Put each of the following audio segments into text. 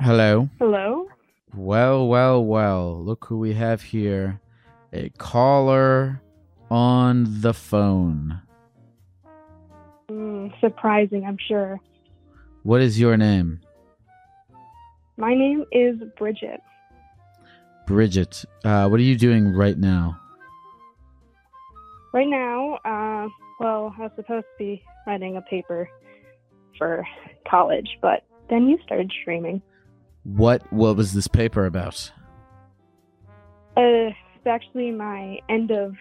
Hello. Hello. Well, well, well. Look who we have here. A caller on the phone. Mm, surprising, I'm sure. What is your name? My name is Bridget. Bridget. Uh, what are you doing right now? Right now, uh, well, I was supposed to be writing a paper for college, but then you started streaming. What what was this paper about? Uh, it's actually my end of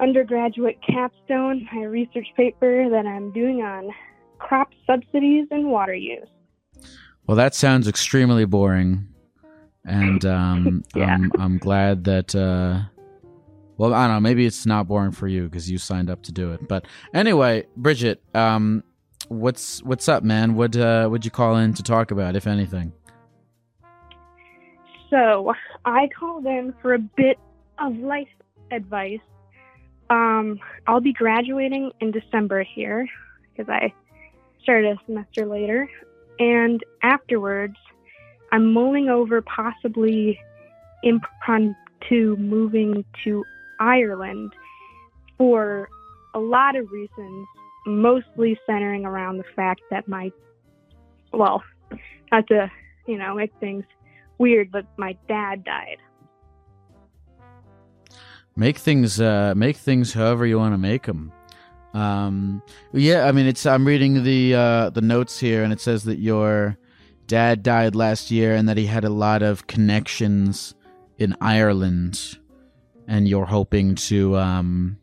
undergraduate capstone, my research paper that I'm doing on crop subsidies and water use. Well, that sounds extremely boring, and um, Yeah. I'm I'm glad that. Uh, well, I don't know. Maybe it's not boring for you because you signed up to do it. But anyway, Bridget, um, what's what's up, man? What uh, would you call in to talk about, if anything? So I called in for a bit of life advice. Um, I'll be graduating in December here because I started a semester later. And afterwards, I'm mulling over possibly impromptu moving to Ireland for a lot of reasons, mostly centering around the fact that my, well, not to, you know, make things weird, but my dad died. Make things uh, make things however you want to make them. Um, yeah, I mean, it's I'm reading the uh, the notes here, and it says that your dad died last year, and that he had a lot of connections in Ireland, and you're hoping to um,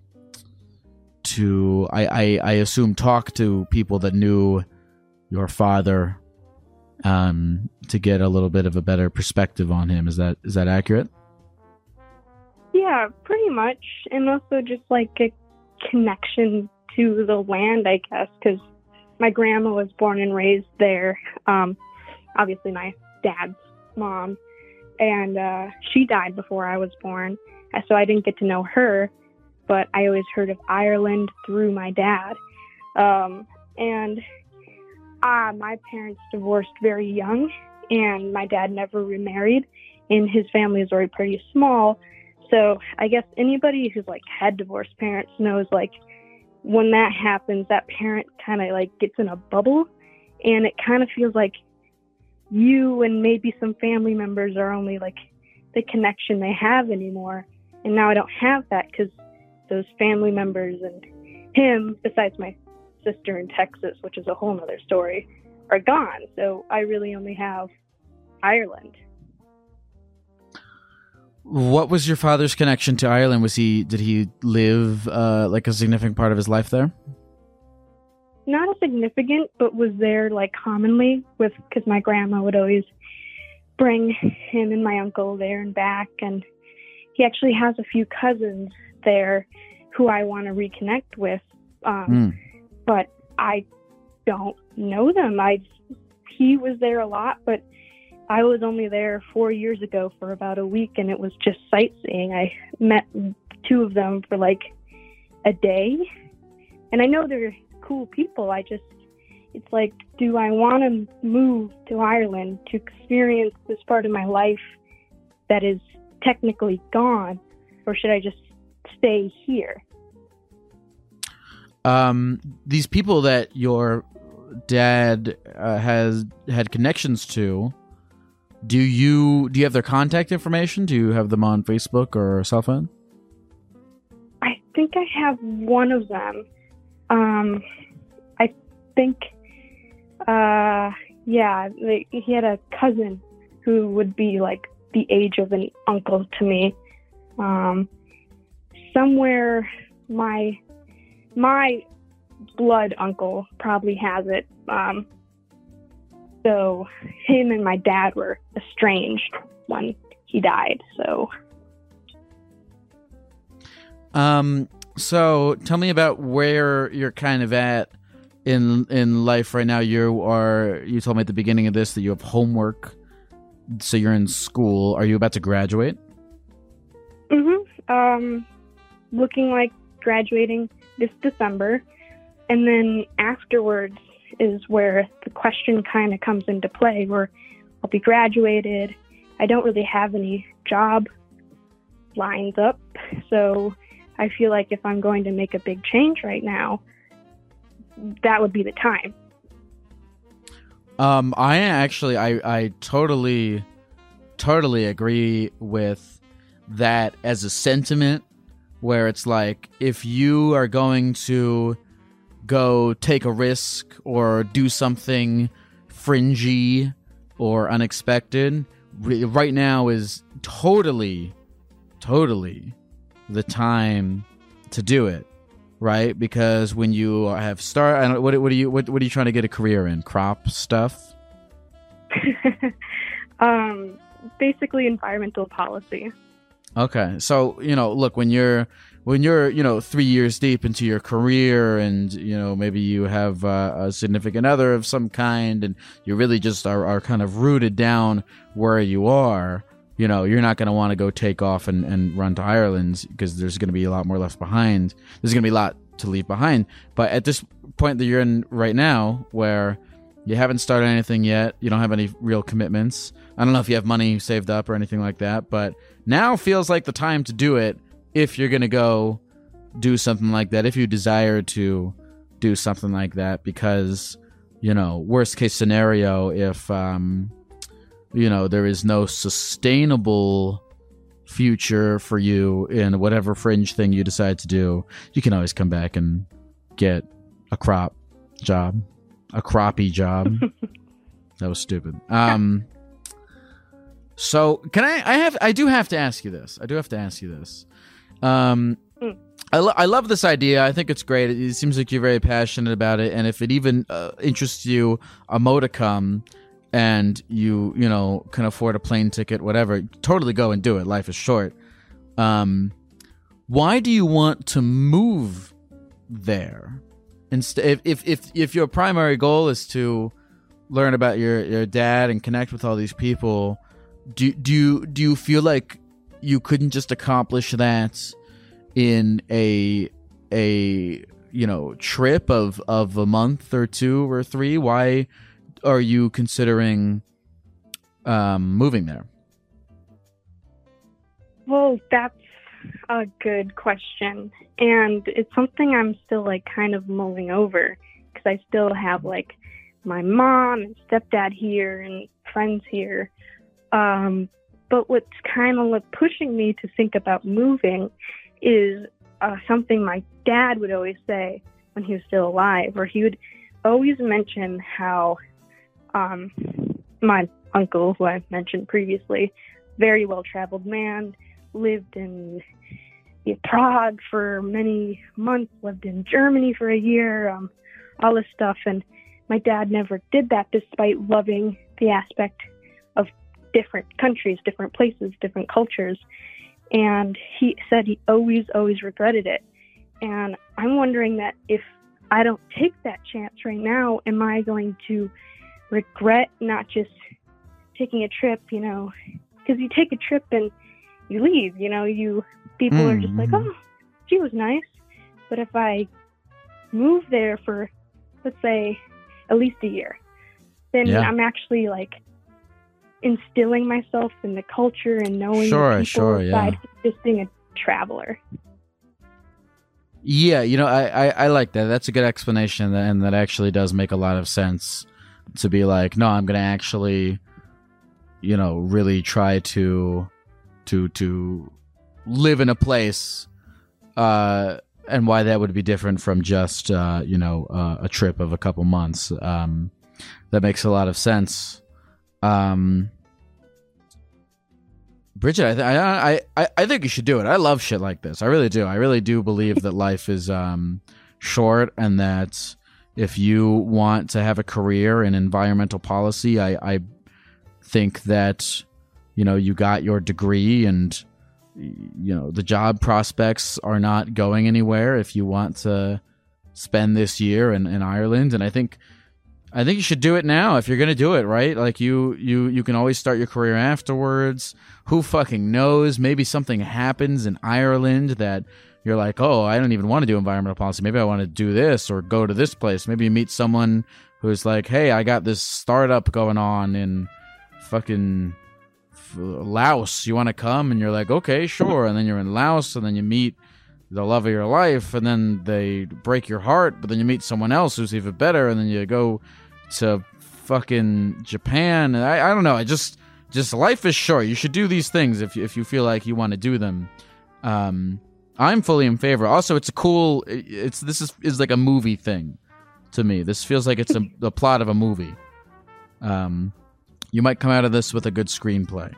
to I, I I assume talk to people that knew your father um, to get a little bit of a better perspective on him. Is that is that accurate? Yeah, pretty much. And also just like a connection to the land, I guess, because my grandma was born and raised there. Um, obviously, my dad's mom. And uh, she died before I was born. So I didn't get to know her, but I always heard of Ireland through my dad. Um, and uh, my parents divorced very young, and my dad never remarried, and his family is already pretty small. So I guess anybody who's like had divorced parents knows like when that happens, that parent kind of like gets in a bubble, and it kind of feels like you and maybe some family members are only like the connection they have anymore. And now I don't have that because those family members and him, besides my sister in Texas, which is a whole nother story, are gone. So I really only have Ireland. What was your father's connection to Ireland? Was he did he live uh, like a significant part of his life there? not a significant, but was there like commonly with because my grandma would always bring him and my uncle there and back, and he actually has a few cousins there who I want to reconnect with, um, Hmm. but I don't know them. I he was there a lot, but I was only there four years ago for about a week, and it was just sightseeing. I met two of them for like a day, and I know they're cool people. I just, it's like, do I want to move to Ireland to experience this part of my life that is technically gone, or should I just stay here? Um, these people that your dad uh, has had connections to, do you do you have their contact information? Do you have them on Facebook or cell phone? I think I have one of them. Um, I think, uh, yeah, like, he had a cousin who would be like the age of an uncle to me. Um, somewhere, my my blood uncle probably has it. Um, so him and my dad were estranged when he died. So, um, so tell me about where you're kind of at in in life right now. You are. You told me at the beginning of this that you have homework. So you're in school. Are you about to graduate? Mm-hmm. Um, looking like graduating this December, and then afterwards is where the question kind of comes into play. Where I'll be graduated. I don't really have any job lines up, so I feel like if I'm going to make a big change right now, that would be the time. Um, I actually, I, I totally, totally agree with that as a sentiment. Where it's like, if you are going to go take a risk or do something fringy or unexpected, right now is totally, totally the time to do it, right? Because when you have start, what what are you what what are you trying to get a career in? Crop stuff. um, basically environmental policy. Okay, so you know, look when you're when you're you know three years deep into your career and you know maybe you have uh, a significant other of some kind and you really just are, are kind of rooted down where you are you know, you're not going to want to go take off and, and run to Ireland because there's going to be a lot more left behind. There's going to be a lot to leave behind. But at this point that you're in right now, where you haven't started anything yet, you don't have any real commitments. I don't know if you have money saved up or anything like that, but now feels like the time to do it if you're going to go do something like that, if you desire to do something like that, because, you know, worst case scenario, if, um, you know there is no sustainable future for you in whatever fringe thing you decide to do you can always come back and get a crop job a crappy job. That was stupid. Um so can i i have i do have to ask you this i do have to ask you this um I, lo- I love this idea. I think it's great. It, it seems like you're very passionate about it. And if it even uh, interests you, a modicum, and you you know can afford a plane ticket whatever totally go and do it life is short um why do you want to move there instead if, if if if your primary goal is to learn about your your dad and connect with all these people do do you do you feel like you couldn't just accomplish that in a a you know trip of of a month or two or three why are you considering um, moving there? Well, that's a good question. And it's something I'm still like kind of mulling over because I still have like my mom and stepdad here and friends here. Um, but what's kind of like pushing me to think about moving is uh, something my dad would always say when he was still alive, where he would always mention how um, my uncle, who I mentioned previously, very well traveled man, lived in Prague for many months, lived in Germany for a year, um, all this stuff. And my dad never did that despite loving the aspect of different countries, different places, different cultures. And he said he always, always regretted it. And I'm wondering that if I don't take that chance right now, am I going to regret not just taking a trip, you know, because you take a trip and you leave, you know, you people mm-hmm. are just like, mm-hmm. oh, she was nice. But if I move there for, let's say, at least a year, then yeah. I'm actually like instilling myself in the culture and knowing sure, sure, yeah. just being a traveler. Yeah, you know, I, I, I like that. That's a good explanation, and that actually does make a lot of sense. To be like, no, I'm gonna actually, you know, really try to, to to live in a place, uh, and why that would be different from just, uh, you know, uh, a trip of a couple months. Um, that makes a lot of sense. Um, Bridget, I, th- I, I, I think you should do it. I love shit like this. I really do. I really do believe that life is um, short and that if you want to have a career in environmental policy, I, I think that you know you got your degree and you know the job prospects are not going anywhere if you want to spend this year in, in Ireland. And I think I think you should do it now if you're going to do it, right? Like you you you can always start your career afterwards. Who fucking knows? Maybe something happens in Ireland that you're like, "Oh, I don't even want to do environmental policy. Maybe I want to do this or go to this place." Maybe you meet someone who's like, "Hey, I got this startup going on in fucking Laos. You want to come?" And you're like, "Okay, sure." And then you're in Laos and then you meet the love of your life and then they break your heart but then you meet someone else who's even better and then you go to fucking japan. I, I don't know. I just just life is short. You should do these things if you, if you feel like you want to do them. Um i'm fully in favor. Also it's a cool it's this is is like a movie thing to me. This feels like it's a, the plot of a movie. Um you might come out of this with a good screenplay.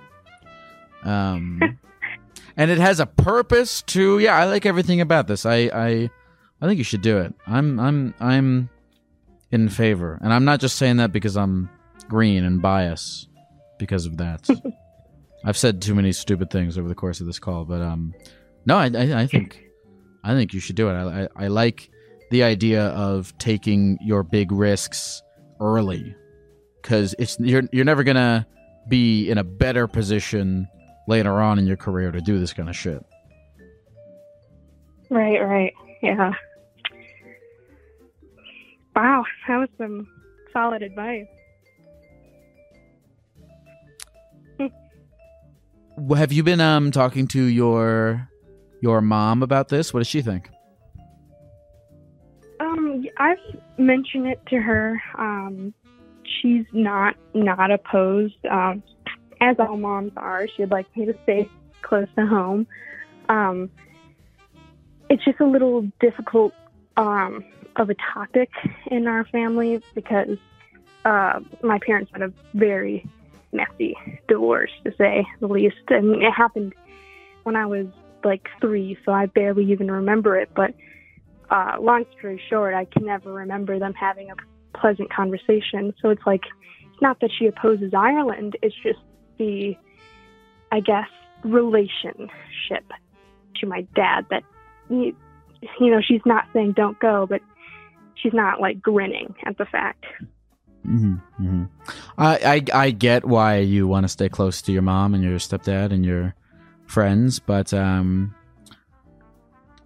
Um and it has a purpose too. Yeah, I like everything about this. I I I think you should do it. I'm I'm I'm in favor, and I'm not just saying that because I'm green and biased because of that. I've said too many stupid things over the course of this call, but um, no, I I, I think I think you should do it. I, I I like the idea of taking your big risks early because it's you're you're never gonna be in a better position later on in your career to do this kind of shit. Right, right. Yeah. Wow, that was some solid advice. Have you been um talking to your your mom about this? What does she think? Um, I've mentioned it to her. Um, she's not not opposed. Um, as all moms are, she'd like me to stay close to home. Um, it's just a little difficult um, of a topic in our family because uh, my parents had a very messy divorce, to say the least. And it happened when I was like three, so I barely even remember it. But uh, long story short, I can never remember them having a pleasant conversation. So it's like, it's not that she opposes Ireland, it's just the, I guess, relationship to my dad that, you know, she's not saying don't go, but she's not like grinning at the fact. Mm-hmm, mm-hmm. I, I I get why you want to stay close to your mom and your stepdad and your friends, but um,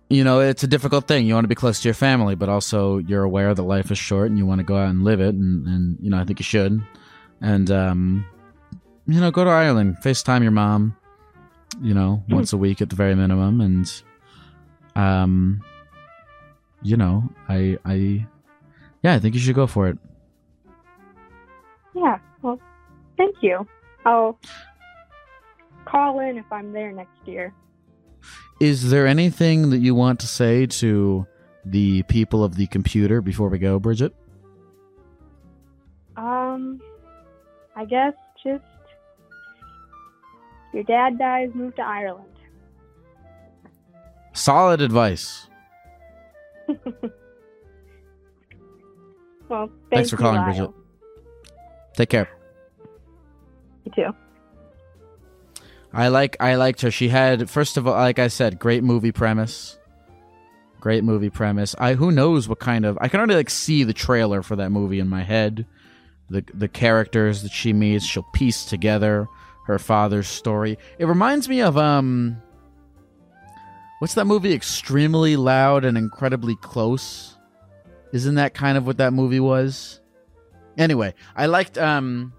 you know it's a difficult thing. You want to be close to your family, but also you're aware that life is short and you want to go out and live it, and, and you know I think you should. And um, you know, go to Ireland, FaceTime your mom, you know, once a week at the very minimum, and um, you know, I I yeah, I think you should go for it. Yeah, well, thank you. I'll call in if I'm there next year. Is there anything that you want to say to the people of the computer before we go, Bridget? Um, I guess just your dad dies, move to Ireland. Solid advice. well, thanks for calling, Bridget. Take care. You too. I like I liked her. She had first of all, like I said, great movie premise. Great movie premise. I who knows what kind of I can already like see the trailer for that movie in my head. The the characters that she meets, she'll piece together her father's story. It reminds me of um what's that movie extremely loud and incredibly close? Isn't that kind of what that movie was? Anyway, I liked um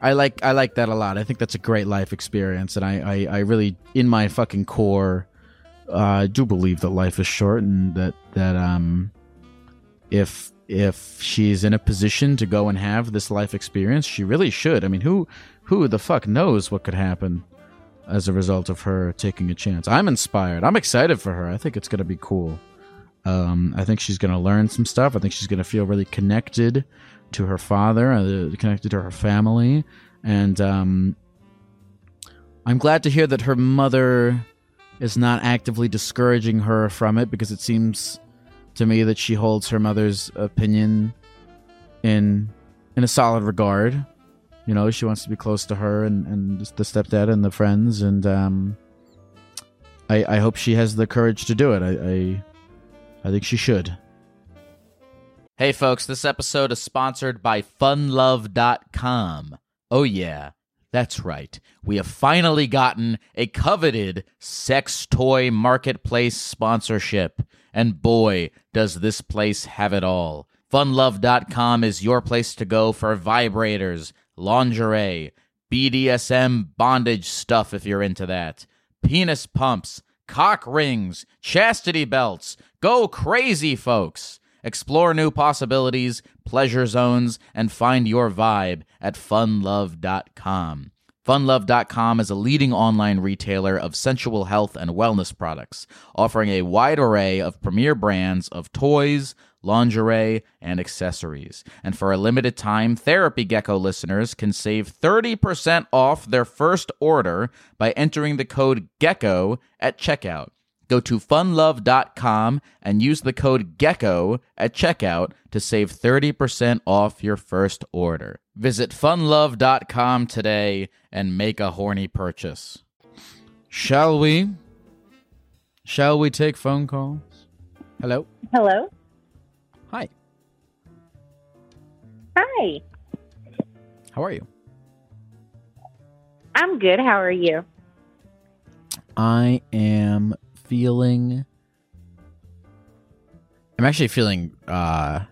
I like I like that a lot. I think that's a great life experience and I I, I really in my fucking core I do believe that life is short and that that um if if she's in a position to go and have this life experience, she really should. I mean, who who the fuck knows what could happen as a result of her taking a chance? I'm inspired. I'm excited for her. I think it's going to be cool. Um, I think she's going to learn some stuff. I think she's going to feel really connected to her father, uh, connected to her family, and um, I'm glad to hear that her mother is not actively discouraging her from it because it seems to me that she holds her mother's opinion in in a solid regard. You know, she wants to be close to her and, and the stepdad and the friends, and um, I I hope she has the courage to do it. I I, I think she should. Hey folks, this episode is sponsored by funlove.com. Oh yeah. That's right. We have finally gotten a coveted sex toy marketplace sponsorship. And boy, does this place have it all. Funlove.com is your place to go for vibrators, lingerie, BDSM bondage stuff if you're into that, penis pumps, cock rings, chastity belts. Go crazy, folks. Explore new possibilities, pleasure zones, and find your vibe at funlove.com. Funlove.com is a leading online retailer of sensual health and wellness products, offering a wide array of premier brands of toys, lingerie, and accessories. And for a limited time, Therapy Gecko listeners can save 30% off their first order by entering the code GECKO at checkout. Go to funlove.com and use the code GECKO at checkout to save 30% off your first order. Visit funlove.com today and make a horny purchase. Shall we? Shall we take phone calls? Hello. Hello. Hi. Hi. How are you? I'm good. How are you? I am feeling I'm actually feeling uh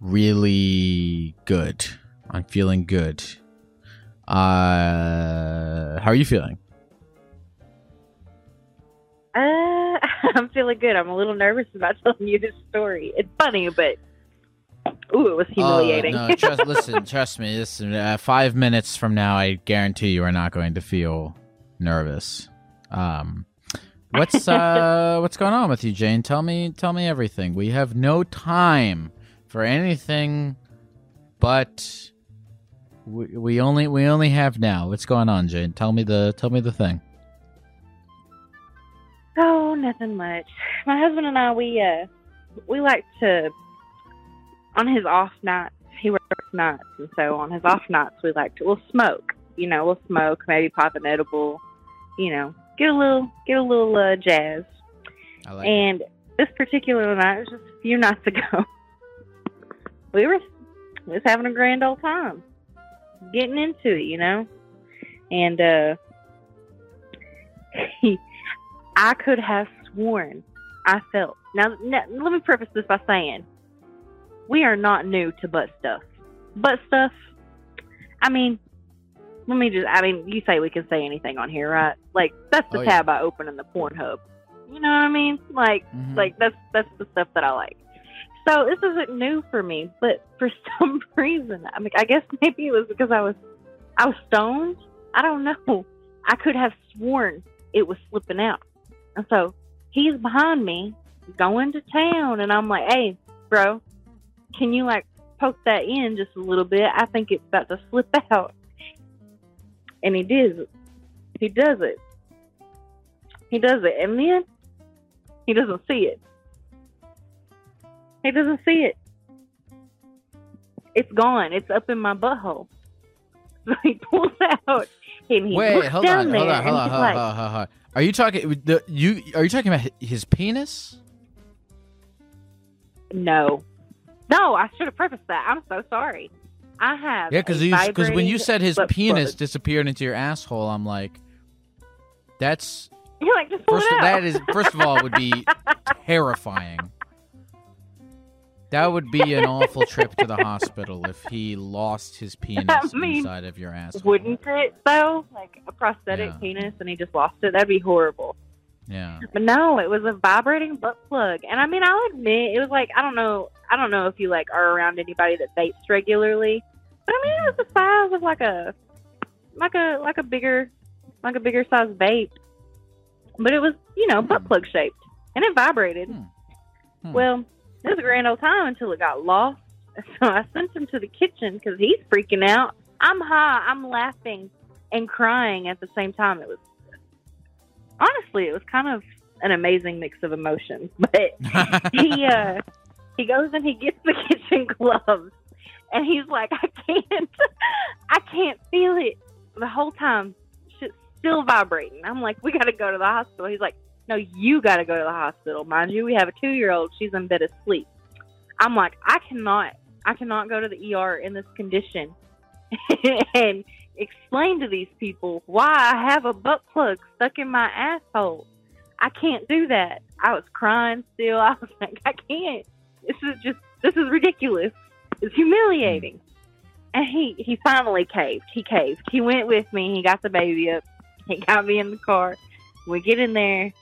really good. I'm feeling good. Uh how are you feeling? Uh, I'm feeling good. I'm a little nervous about telling you this story. It's funny, but ooh, it was humiliating. Oh, no, trust, listen, trust me. Listen, uh, five minutes from now, I guarantee you are not going to feel nervous. Um, what's uh, what's going on with you, Jane? Tell me, tell me everything. We have no time for anything, but we, we only we only have now. What's going on, Jane? Tell me the tell me the thing. Nothing much. My husband and I, we uh, we like to on his off nights. He works nights, and so on his off nights, we like to we'll smoke. You know, we'll smoke, maybe pop an edible. You know, get a little get a little uh, jazz. I like And this particular night, it was just a few nights ago, we were just having a grand old time, getting into it, you know. And uh, I could have sworn I felt. Now, now, let me preface this by saying we are not new to butt stuff. Butt stuff. I mean, let me just. I mean, you say we can say anything on here, right? Like that's the Oh, yeah. tab I open in the Pornhub. You know what I mean? Like, Mhm. like that's that's the stuff that I like. So this isn't new for me, but for some reason, I mean, I guess maybe it was because I was I was stoned. I don't know. I could have sworn it was slipping out, and so he's behind me going to town, and I'm like, "Hey, bro, can you like poke that in just a little bit? I think it's about to slip out." And he does. He does it. He does it, and then he doesn't see it. He doesn't see it. It's gone. It's up in my butthole. So he pulls out and he Wait, looks hold down on, there hold on, hold on, hold on, hold on, hold on. Are you talking the you? Are you talking about his penis? "No, no, I should have prefaced that. I'm so sorry. I have Yeah, because because when you said his penis plug." disappeared into your asshole, I'm like, that's you're like, just first. That is first of all would be terrifying. That would be an awful trip to the hospital if he lost his penis mean, inside of your ass. Wouldn't it though? Like a prosthetic Yeah. penis, and he just lost it. That'd be horrible. Yeah. But no, it was a vibrating butt plug. And I mean, I'll admit, it was like, I don't know, I don't know if you like are around anybody that vapes regularly, but I mean, it was the size of like a, like a, like a bigger, like a bigger size vape. But it was, you know, butt Hmm. plug shaped and it vibrated. Hmm. Hmm. Well, it was a grand old time until it got lost. So I sent him to the kitchen because he's freaking out. I'm high. I'm laughing and crying at the same time. It was honestly, it was kind of an amazing mix of emotions. But he uh, he goes and he gets the kitchen gloves, and he's like, I can't, I can't feel it the whole time. Shit's still vibrating. I'm like, we got to go to the hospital. He's like, No, you got to go to the hospital. Mind you, we have a two year old. She's in bed asleep. I'm like, I cannot, I cannot go to the ER in this condition and explain to these people why I have a butt plug stuck in my asshole. I can't do that. I was crying still. I was like, I can't. This is just, this is ridiculous. It's humiliating. And he, he finally caved. He caved. He went with me. He got the baby up. He got me in the car. We get in there.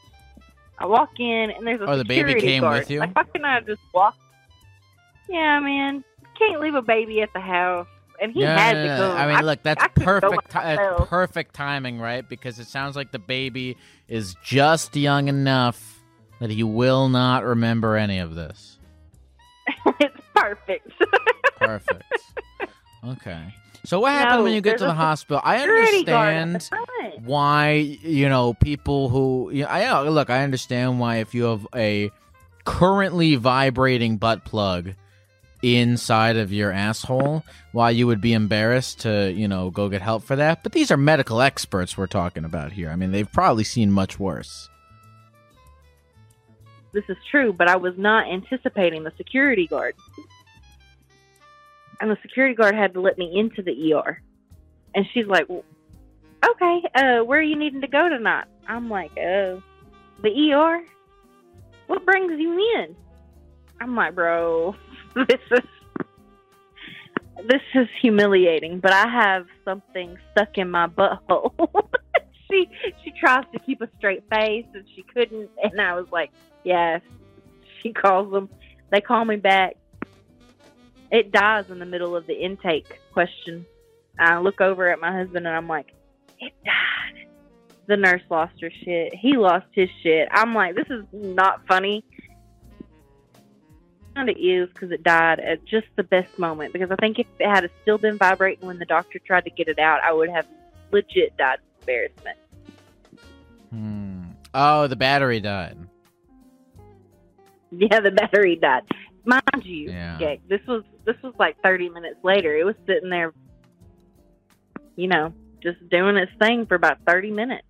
I walk in, and there's a Oh, the baby came guard. with you? Like, why can't I just walk? Yeah, man. Can't leave a baby at the house. And he Yeah, had no, to go. no. I mean, look, that's I could go perfect. Ti- uh, perfect timing, right? Because it sounds like the baby is just young enough that he will not remember any of this. it's perfect. Perfect. okay. So what happens No, when you get to the hospital? I Security guard at understand why you know people who you know, I look. I understand why if you have a currently vibrating butt plug inside of your asshole, why you would be embarrassed to you know go get help for that. But these are medical experts we're talking about here. I mean, they've probably seen much worse. This is true, but I was not anticipating the security guard. And the security guard had to let me into the ER. And she's like, "Well, okay, uh, where are you needing to go tonight? I'm like, "Oh, the ER? What brings you in? I'm like, bro, this is this is humiliating, but I have something stuck in my butthole. she she tries to keep a straight face and she couldn't and I was like, Yes. She calls them they call me back. It dies in the middle of the intake question. I look over at my husband and I'm like, It died. The nurse lost her shit. He lost his shit. I'm like, this is not funny. And it is because it died at just the best moment. Because I think if it had still been vibrating when the doctor tried to get it out, I would have legit died of embarrassment. Hmm. Oh, the battery died. Yeah, the battery died. Mind you, Yeah. This was this was like 30 minutes later. It was sitting there, you know, just doing its thing for about 30 minutes.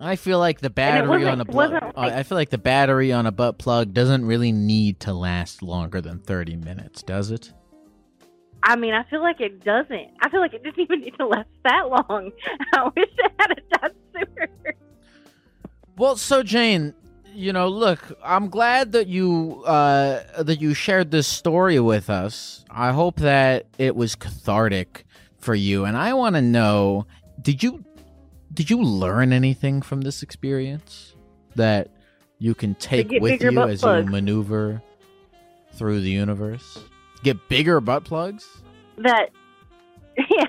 I feel like the battery on a plug. uh, like- I feel like the battery on a butt plug doesn't really need to last longer than thirty minutes, does it? I mean, I feel like it doesn't. I feel like it didn't even need to last that long. I wish it had died sooner. Well, so Jane, you know, look, I'm glad that you uh, that you shared this story with us. I hope that it was cathartic for you, and I want to know did you did you learn anything from this experience that you can take with you as plugs. you maneuver through the universe? Get bigger butt plugs. That, yeah.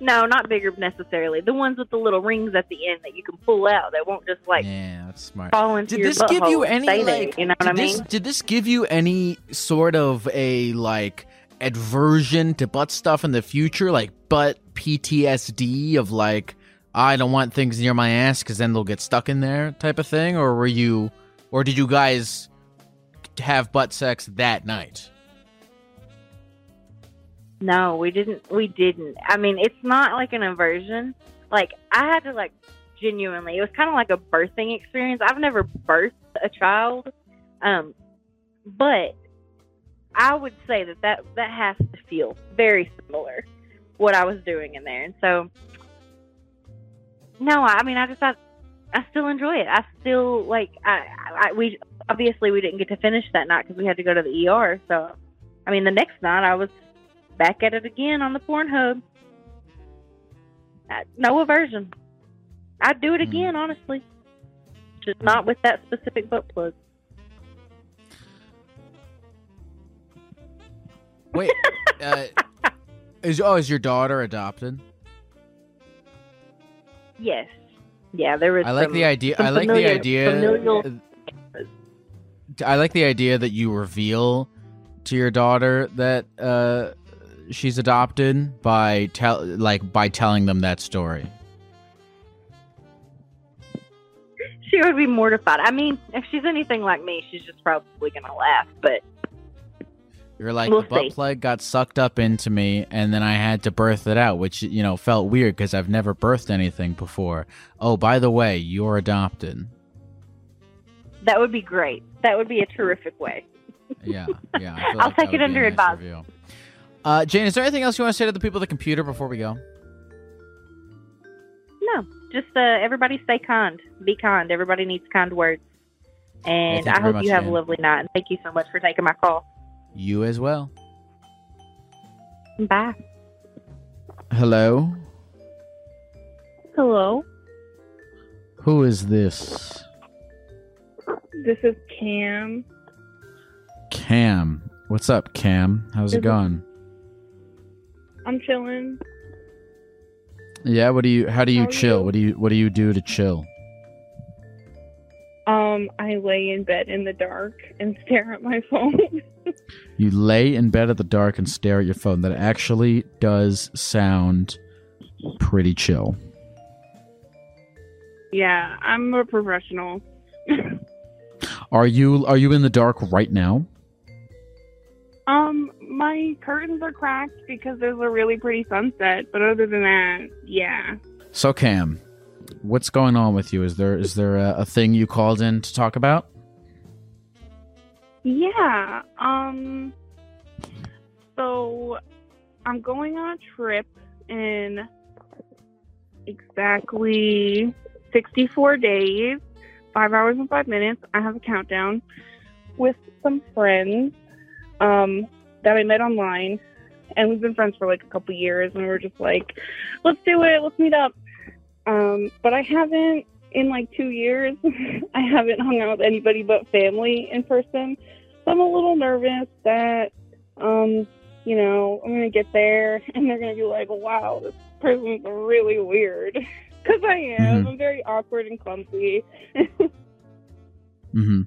No, not bigger necessarily. The ones with the little rings at the end that you can pull out that won't just like yeah, that's smart. fall into Did your this give you any stay there, like? You know what I mean? this did this give you any sort of a like aversion to butt stuff in the future, like butt PTSD of like I don't want things near my ass because then they'll get stuck in there type of thing, or were you, or did you guys have butt sex that night? No, we didn't. We didn't. I mean, it's not like an aversion. Like I had to like genuinely. It was kind of like a birthing experience. I've never birthed a child, um, but I would say that that that has to feel very similar what I was doing in there. And so, no, I mean, I just I, I still enjoy it. I still like I, I we obviously we didn't get to finish that night because we had to go to the ER. So, I mean, the next night I was back at it again on the Pornhub. Uh, no aversion. I'd do it Hmm. again, honestly. Just not with that specific butt plug. Wait, uh, is oh is your daughter adopted? Yes. Yeah, there was. I like some- the idea. I like familiar- the idea. familial- I like the idea that you reveal to your daughter that uh, she's adopted by tell like by telling them that story. She would be mortified. I mean, if she's anything like me, she's just probably gonna laugh. But You're like We'll the butt see. plug got sucked up into me, and then I had to birth it out, which you know felt weird because I've never birthed anything before. Oh, by the way, you're adopted. that would be great. That would be a terrific way. Yeah, yeah. I'll take it would be a under nice advisement. Uh, Jane, is there anything else you want to say to the people at the computer before we go? No, just uh, everybody stay kind. Be kind. Everybody needs kind words. And I hope much, you have Jan. a lovely night. And thank you so much for taking my call. You as well. Bye. Hello. Hello, Who is this? this is Cam. Cam. What's up, Cam? How's it Is it- going? I'm chilling. Yeah. What do you? How do you How chill? you? What do you? What do you do to chill? Um, I lay in bed in the dark and stare at my phone. You lay in bed at the dark and stare at your phone. That actually does sound pretty chill. yeah, I'm a professional. Are you? Are you in the dark right now? Um, my curtains are cracked because there's a really pretty sunset, but other than that, yeah. So, Cam, what's going on with you? Is there is there a, a thing you called in to talk about? Yeah. Um so I'm going on a trip in exactly 64 days, 5 hours and 5 minutes. I have a countdown with some friends um that I met online and we've been friends for like a couple years and we're just like let's do it, let's meet up. Um but I haven't in like 2 years I haven't hung out with anybody but family in person. So I'm a little nervous that, um, you know, I'm gonna get there and they're gonna be like, "Wow, this person's really weird," because I am. Mhm. I'm very awkward and clumsy. hmm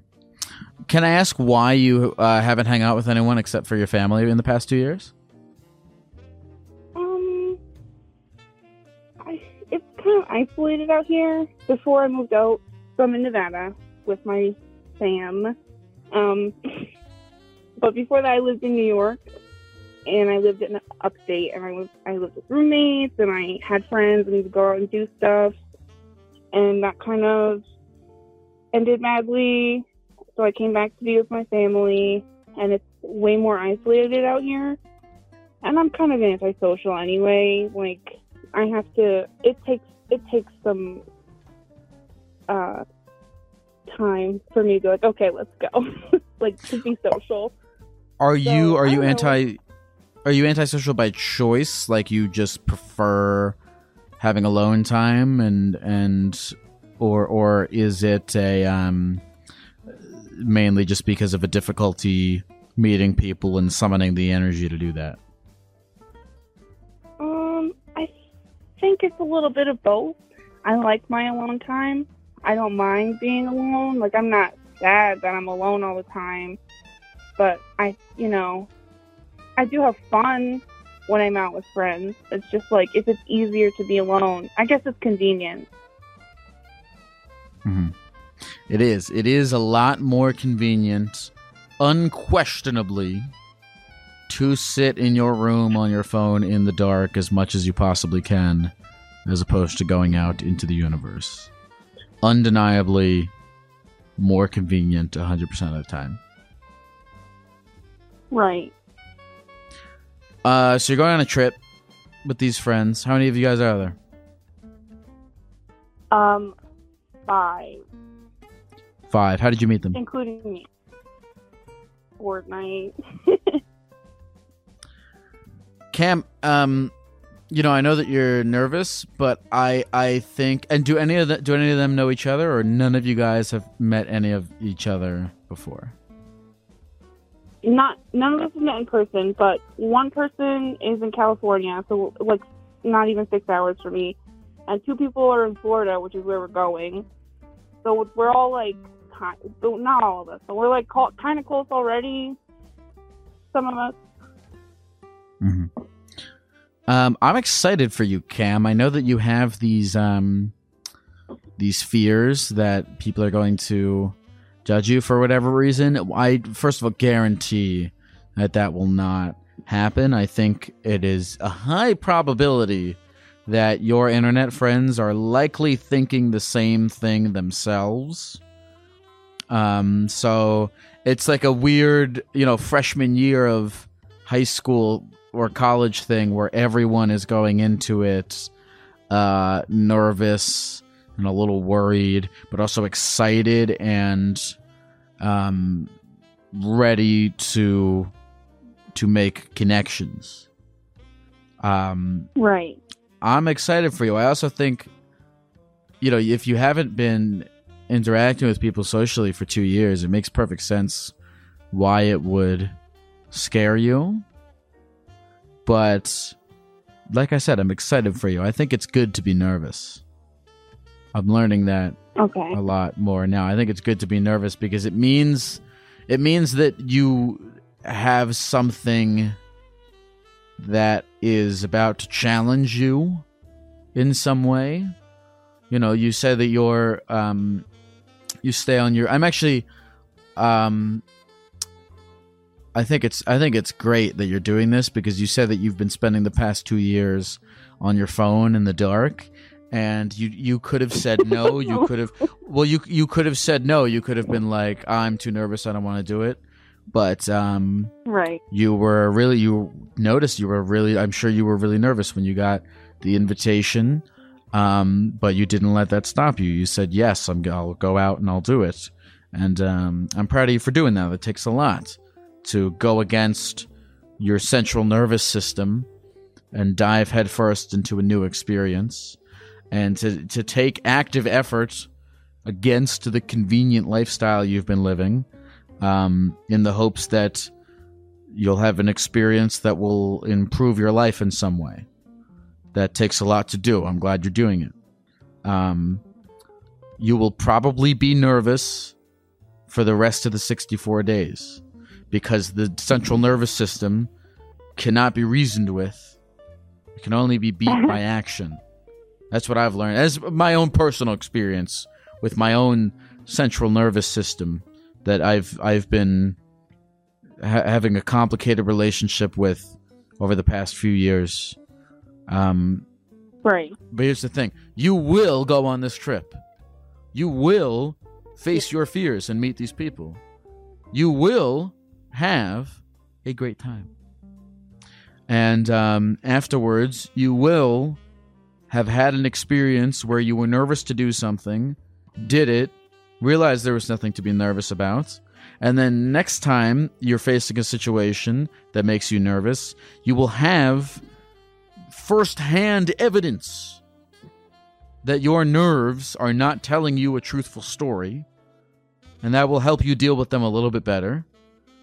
Can I ask why you uh, haven't hung out with anyone except for your family in the past two years? Um, I, it's kind of isolated out here. Before I moved out, in Nevada with my fam. Um, but before that, I lived in New York, and I lived in upstate, and I was I lived with roommates, and I had friends, and we'd go out and do stuff, and that kind of ended madly. So I came back to be with my family, and it's way more isolated out here and I'm kind of antisocial anyway. Like I have to. It takes it takes some uh time for me to be like, okay, let's go. like to be social. Are you So, are you don't know. anti are you antisocial by choice? Like you just prefer having alone time and and or or is it a um mainly just because of a difficulty meeting people and summoning the energy to do that? Um, I think it's a little bit of both. I like my alone time. I don't mind being alone. Like I'm not sad that I'm alone all the time, but I, you know, I do have fun when I'm out with friends. It's just like if it's easier to be alone, I guess it's convenient. hmm It is. It is a lot more convenient, unquestionably, to sit in your room on your phone in the dark as much as you possibly can, as opposed to going out into the universe. Undeniably more convenient 100% of the time. Right. Uh, so you're going on a trip with these friends. How many of you guys are there? Um, five, Five. How did you meet them? including me. Fortnite. Cam, um, you know, I know that you're nervous, but I I think and do any of the, do any of them know each other or none of you guys have met any of each other before? Not none of us have met in person, but one person is in California, so like not even six hours for me, and two people are in Florida, which is where we're going. So we're all like, kind, not all of us, but we're like kind of close already. Some of us. Mm-hmm. Um, I'm excited for you, Cam. I know that you have these um, these fears that people are going to judge you for whatever reason. I first of all guarantee that that will not happen. I think it is a high probability that your internet friends are likely thinking the same thing themselves. Um, so it's like a weird, you know, freshman year of high school or college thing where everyone is going into it uh, nervous and a little worried, but also excited and um, ready to to make connections. Um, right. I'm excited for you. I also think, you know, if you haven't been interacting with people socially for two years, it makes perfect sense why it would scare you. But like I said, I'm excited for you. I think it's good to be nervous. I'm learning that okay. a lot more now. I think it's good to be nervous because it means it means that you have something that is about to challenge you in some way. You know, you said that you're um you stay on your I'm actually um I think it's I think it's great that you're doing this because you said that you've been spending the past 2 years on your phone in the dark and you you could have said no you could have well you you could have said no you could have been like I'm too nervous I don't want to do it. But um right. you were really you noticed you were really I'm sure you were really nervous when you got the invitation um but you didn't let that stop you. You said yes I'm I'll go out and I'll do it. And um I'm proud of you for doing that. It takes a lot to go against your central nervous system and dive headfirst into a new experience and to, to take active effort against the convenient lifestyle you've been living um, in the hopes that you'll have an experience that will improve your life in some way. That takes a lot to do. I'm glad you're doing it. Um, you will probably be nervous for the rest of the 64 days because the central nervous system cannot be reasoned with. It can only be beat by action. That's what I've learned as my own personal experience with my own central nervous system that I've I've been ha- having a complicated relationship with over the past few years. Um, right. But here's the thing: you will go on this trip. You will face your fears and meet these people. You will have a great time. And um, afterwards, you will have had an experience where you were nervous to do something, did it, realized there was nothing to be nervous about, and then next time you're facing a situation that makes you nervous, you will have firsthand evidence that your nerves are not telling you a truthful story, and that will help you deal with them a little bit better.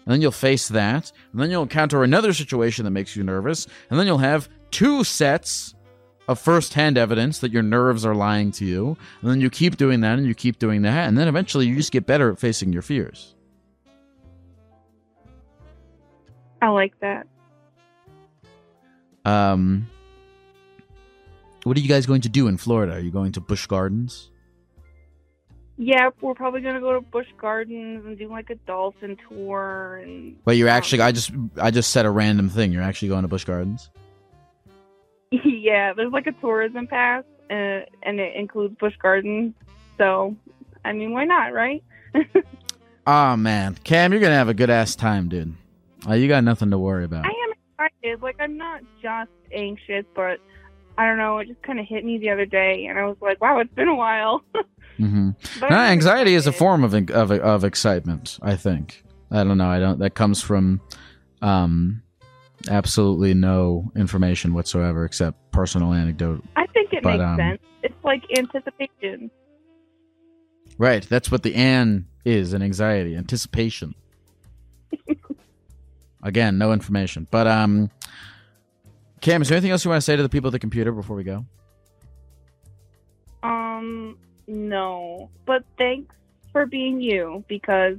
And then you'll face that, and then you'll encounter another situation that makes you nervous, and then you'll have two sets of first-hand evidence that your nerves are lying to you, and then you keep doing that and you keep doing that, and then eventually you just get better at facing your fears. I like that. Um, what are you guys going to do in Florida? Are you going to Busch Gardens? Yeah, we're probably gonna go to Busch Gardens and do like a dolphin tour and. But you're actually, I just, I just said a random thing. You're actually going to Busch Gardens. yeah, there's like a tourism pass, uh, and it includes Busch Gardens. So, I mean, why not, right? oh man, Cam, you're gonna have a good ass time, dude. Oh, you got nothing to worry about. I am excited. Like, I'm not just anxious, but I don't know. It just kind of hit me the other day, and I was like, "Wow, it's been a while." mm-hmm. no, anxiety is a form of, of of excitement. I think. I don't know. I don't. That comes from, um, absolutely no information whatsoever except personal anecdote. I think it But, makes um, sense. It's like anticipation. Right, that's what the an is in anxiety, anticipation. Again, no information. But um Cam, is there anything else you want to say to the people at the computer before we go? Um, no. But thanks for being you because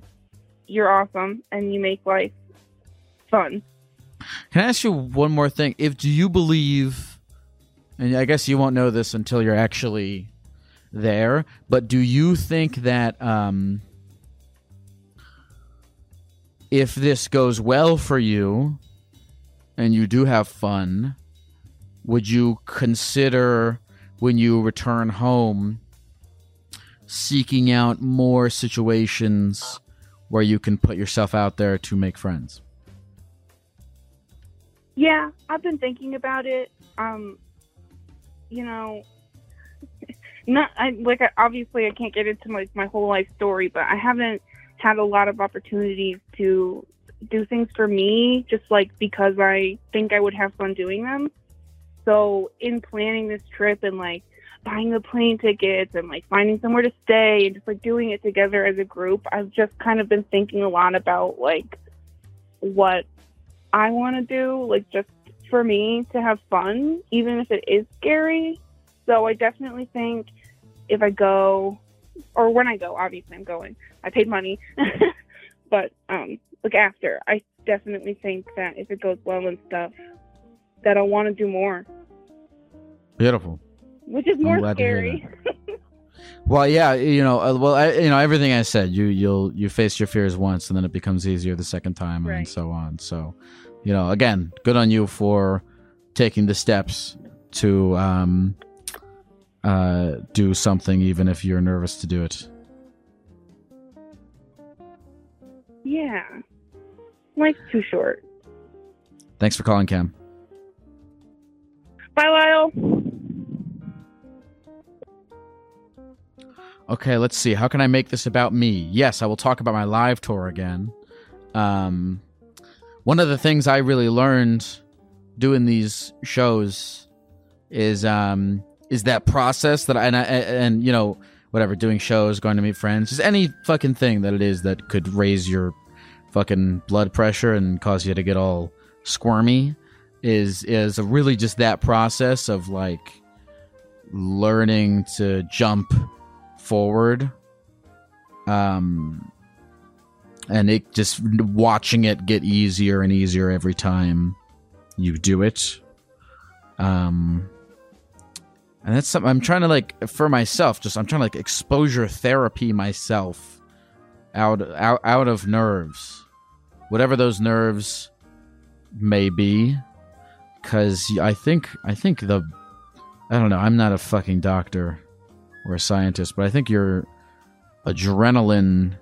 you're awesome and you make life fun. Can I ask you one more thing? If do you believe and I guess you won't know this until you're actually there, but do you think that um if this goes well for you and you do have fun, would you consider when you return home seeking out more situations where you can put yourself out there to make friends? Yeah, I've been thinking about it. Um, you know, not I like I, obviously I can't get into like my whole life story, but I haven't had a lot of opportunities to do things for me just like because I think I would have fun doing them. So in planning this trip and like buying the plane tickets and like finding somewhere to stay and just like doing it together as a group, I've just kind of been thinking a lot about like what I want to do, like just for me to have fun, even if it is scary. So I definitely think if I go, or when I go, obviously I'm going. I paid money, but um, like after, I definitely think that if it goes well and stuff, that I'll want to do more, Beautiful. which is more glad to hear scary. Well, yeah, you know, uh, well, I, you know, everything I said, you you'll you face your fears once, and then it becomes easier the second time, and so on. So, you know, again, good on you for taking the steps to um, uh, do something, even if you're nervous to do it. yeah, life's too short. Thanks for calling, Cam. Bye, Lyle. Okay, let's see. How can I make this about me? Yes, I will talk about my live tour again. Um, one of the things I really learned doing these shows is um is that process that I and, I, and you know whatever doing shows, going to meet friends, just any fucking thing that it is that could raise your fucking blood pressure and cause you to get all squirmy is is really just that process of like learning to jump forward. Um and it just watching it get easier and easier every time you do it. Um and that's something i'm trying to like for myself just i'm trying to like exposure therapy myself out out out of nerves whatever those nerves may be because i think i think the i don't know i'm not a fucking doctor or a scientist, but I think your adrenaline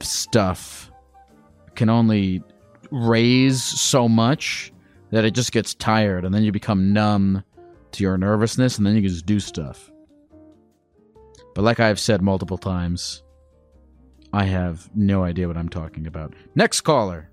stuff can only raise so much that it just gets tired and then you become numb to your nervousness and then you can just do stuff. But like I've said multiple times, I have no idea what I'm talking about. Next caller.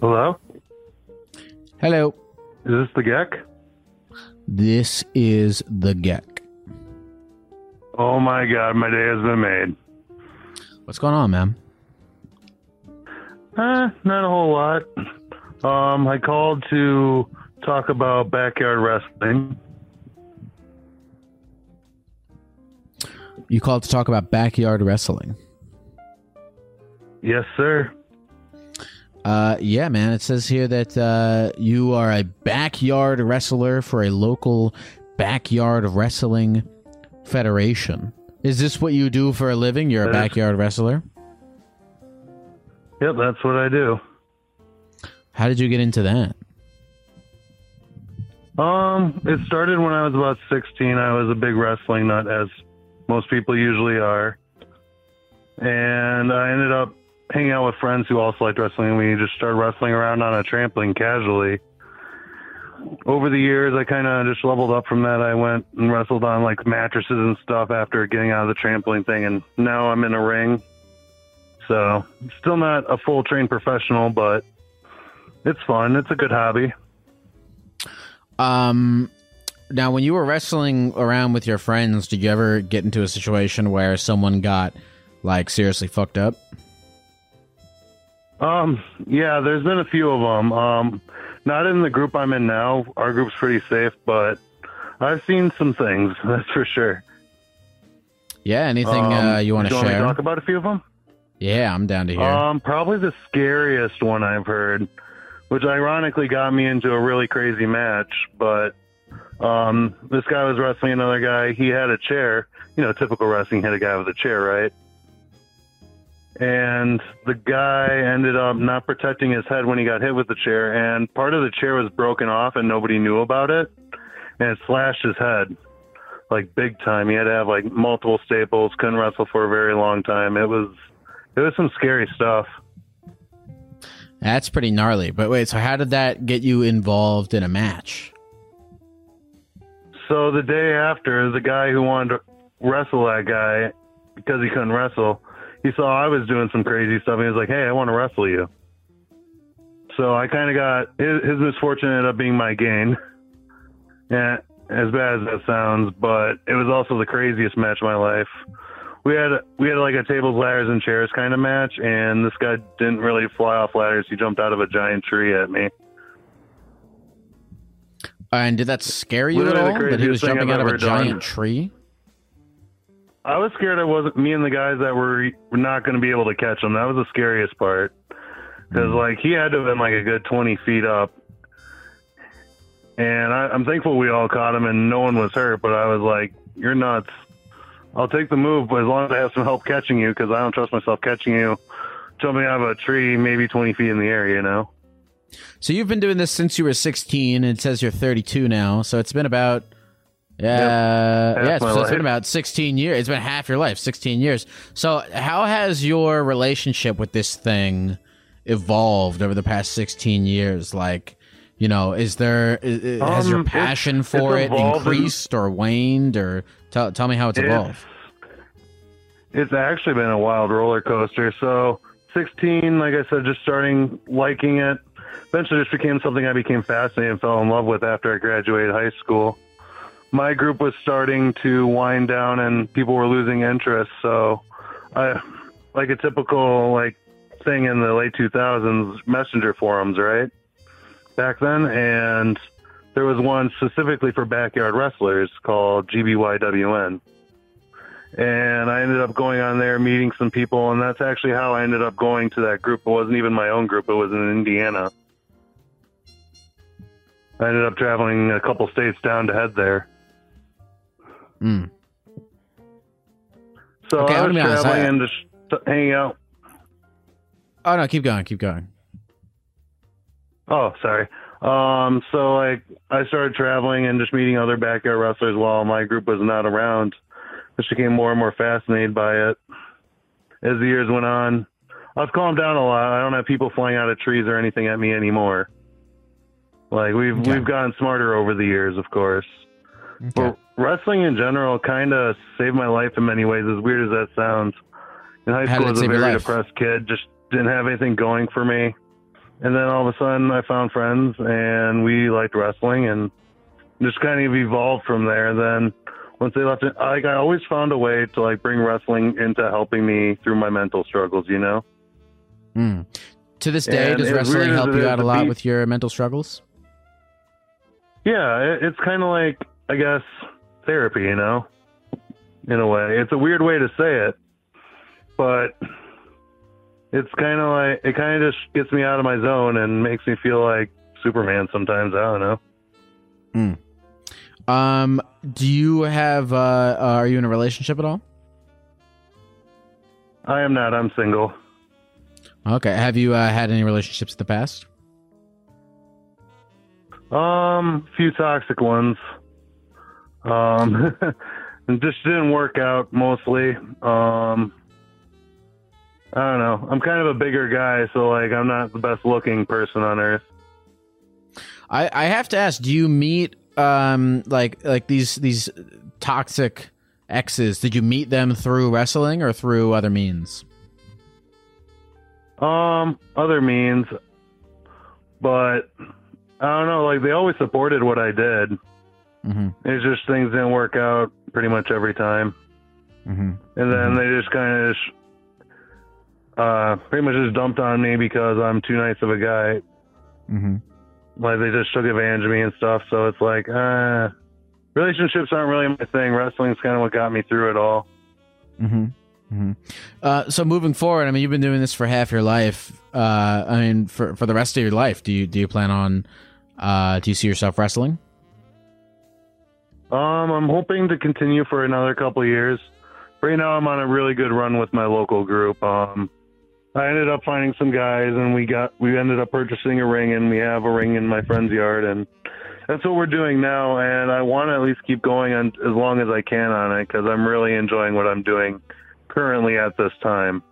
Hello? Hello. Is this the Geck? This is the Geck. Oh my god, my day has been made. What's going on, man? Eh, not a whole lot. Um, I called to talk about backyard wrestling. You called to talk about backyard wrestling. Yes, sir. Uh, yeah, man. It says here that uh, you are a backyard wrestler for a local backyard wrestling federation. Is this what you do for a living? You're a That is- backyard wrestler. Yep, that's what I do. How did you get into that? Um, it started when I was about 16. I was a big wrestling nut, as most people usually are. And I ended up hanging out with friends who also liked wrestling, we just started wrestling around on a trampoline casually. Over the years, I kind of just leveled up from that. I went and wrestled on like mattresses and stuff after getting out of the trampoline thing, and now I'm in a ring. So, still not a full trained professional, but it's fun. It's a good hobby. Um, now, when you were wrestling around with your friends, did you ever get into a situation where someone got like seriously fucked up? Um, yeah, there's been a few of them. Um, not in the group I'm in now. Our group's pretty safe, but I've seen some things. That's for sure. Yeah. Anything uh, Um, you want do to share? talk about a few of them? yeah, I'm down to hear. Um, probably the scariest one I've heard, which ironically got me into a really crazy match. But um, this guy was wrestling another guy. He had a chair. You know, typical wrestling hit a guy with a chair, right? And the guy ended up not protecting his head when he got hit with the chair, and part of the chair was broken off, and nobody knew about it, and it slashed his head like big time. He had to have like multiple staples. Couldn't wrestle for a very long time. It was it was some scary stuff. That's pretty gnarly. But wait, so how did that get you involved in a match? So the day after, the guy who wanted to wrestle that guy because he couldn't wrestle, he saw I was doing some crazy stuff. And he was like, "Hey, I want to wrestle you." So I kind of got his, his misfortune ended up being my gain. Yeah, as bad as that sounds, but it was also the craziest match of my life. We had we had like a tables, ladders, and chairs kind of match, and this guy didn't really fly off ladders. He jumped out of a giant tree at me. And did that scare you at Literally the all? That he was jumping I've out of a done. giant tree? I was scared I wasn't me and the guys that were were not going to be able to catch him. That was the scariest part because hmm. like he had to have been like a good twenty feet up, and I, I'm thankful we all caught him and no one was hurt. But I was like, "You're nuts." I'll take the move, but as long as I have some help catching you, because I don't trust myself catching you, jumping out of a tree, maybe 20 feet in the air, you know? So you've been doing this since you were 16, and it says you're 32 now. So it's been about, yeah, yeah, it's, so it's been about 16 years. It's been half your life, 16 years. So how has your relationship with this thing evolved over the past 16 years? Like, you know, is there is, has your Um, it's- passion for it's it increased or waned, or tell tell me how it's evolved? It's actually been a wild roller coaster. So, 16, like I said, just starting liking it. Eventually, just became something I became fascinated and fell in love with after I graduated high school. My group was starting to wind down, and people were losing interest. So, I, like a typical like thing in the late 2000s, messenger forums, right? Back then, and there was one specifically for backyard wrestlers called GBYWN and I ended up going on there, meeting some people, and that's actually how I ended up going to that group. It wasn't even my own group; it was in Indiana. I ended up traveling a couple states down to head there. Mm. So Okay, I was be honest, traveling I- and just hanging out. Oh no, keep going, keep going. Oh, sorry. Um, so like I started traveling and just meeting other backyard wrestlers while my group was not around. Just became more and more fascinated by it as the years went on. I've calmed down a lot. I don't have people flying out of trees or anything at me anymore. Like we've we've gotten smarter over the years, of course. Okay. But wrestling in general kind of saved my life in many ways, as weird as that sounds. In high How school, I was a very depressed kid, just didn't have anything going for me. And then all of a sudden, I found friends, and we liked wrestling, and just kind of evolved from there. Then once they left it, like I always found a way to like bring wrestling into helping me through my mental struggles. You know? Mm. To this day, And does wrestling help you out a lot with your mental struggles? Yeah, it, it's kind of like I guess therapy, you know, in a way. It's a weird way to say it, but it's kind of like it kind of just gets me out of my zone and makes me feel like Superman sometimes. I don't know. Um, do you have? Uh, uh, are you in a relationship at all? I am not. I'm single. Okay. Have you uh, had any relationships in the past? Um, few toxic ones. Um, it just didn't work out mostly. Um, I don't know. I'm kind of a bigger guy, so like I'm not the best looking person on earth. I, I have to ask, do you meet um like like these these toxic exes? Did you meet them through wrestling or through other means? Um, other means, but I don't know. Like they always supported what I did. Mm-hmm. It's just things didn't work out pretty much every time, Mm-hmm. and then they just kind of uh pretty much just dumped on me because I'm too nice of a guy. Mm-hmm. Like they just took advantage of me and stuff. So it's like, uh, relationships aren't really my thing. Wrestling's kind of what got me through it all. Mm-hmm. Mm-hmm. Uh, so moving forward, I mean, you've been doing this for half your life. Uh, I mean, for for the rest of your life, do you do you plan on? Uh, do you see yourself wrestling? Um, I'm hoping to continue for another couple of years. Right now, I'm on a really good run with my local group. Um, I ended up finding some guys, and we got we ended up purchasing a ring, and we have a ring in my friend's yard, and that's what we're doing now. And I want to at least keep going on as long as I can on it because I'm really enjoying what I'm doing currently at this time.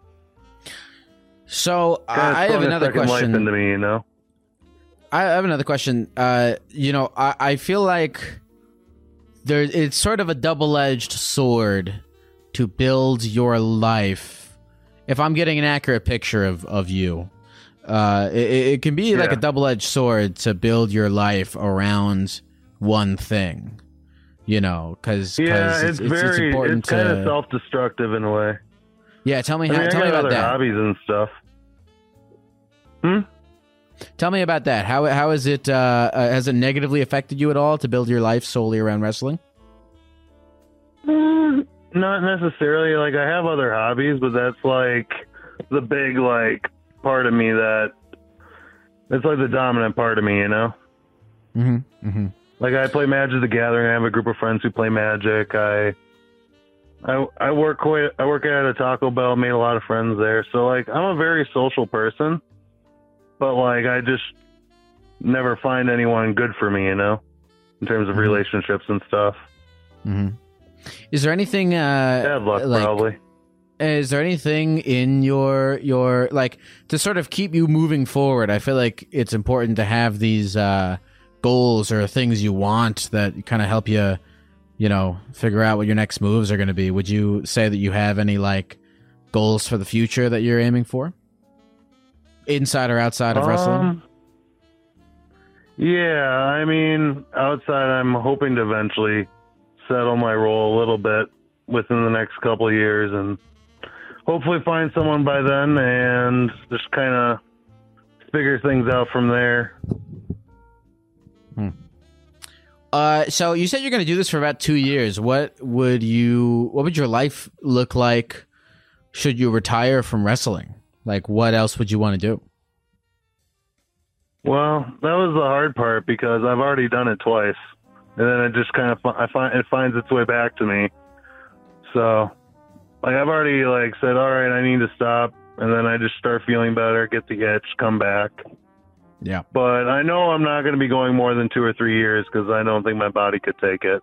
So Kinda I have another question. Life into me, you know. I have another question. Uh, you know, I, I feel like there it's sort of a double edged sword to build your life. If I'm getting an accurate picture of, of you, uh, it, it can be like a double edged sword to build your life around one thing. You know, because Yeah, it's, it's, very important it's kind to of self-destructive in a way. yeah. Tell me, I mean, how, I tell me about that. hobbies and stuff. Hmm. Tell me about that. How how is it? Uh, uh, has it negatively affected you at all to build your life solely around wrestling? Mm, not necessarily. Like I have other hobbies, but that's like the big like part of me that it's like the dominant part of me, you know. Mm-hmm. Mm-hmm. Like I play Magic the Gathering. I have a group of friends who play Magic. I I I work quite I work at a Taco Bell, made a lot of friends there. So like I'm a very social person. But like I just never find anyone good for me, you know, in terms of Mhm. relationships and stuff. Mm-hmm. Is there anything? Uh, Bad luck like, probably. Is there anything in your your like to sort of keep you moving forward? I feel like it's important to have these uh, goals or things you want that kind of help you, you know, figure out what your next moves are going to be. Would you say that you have any like goals for the future that you're aiming for, inside or outside of wrestling? Um, Yeah, I mean, outside, I'm hoping to eventually settle my role a little bit within the next couple of years and hopefully find someone by then and just kind of figure things out from there. Uh, so you said you're going to do this for about two years. What would you? What would your life look like? Should you retire from wrestling? Like, what else would you want to do? Well, that was the hard part because I've already done it twice, and then it just kind of I find it finds its way back to me. So, like I've already like said, all right, I need to stop, and then I just start feeling better, get the itch, come back. Yeah. But I know I'm not going to be going more than two or three years because I don't think my body could take it.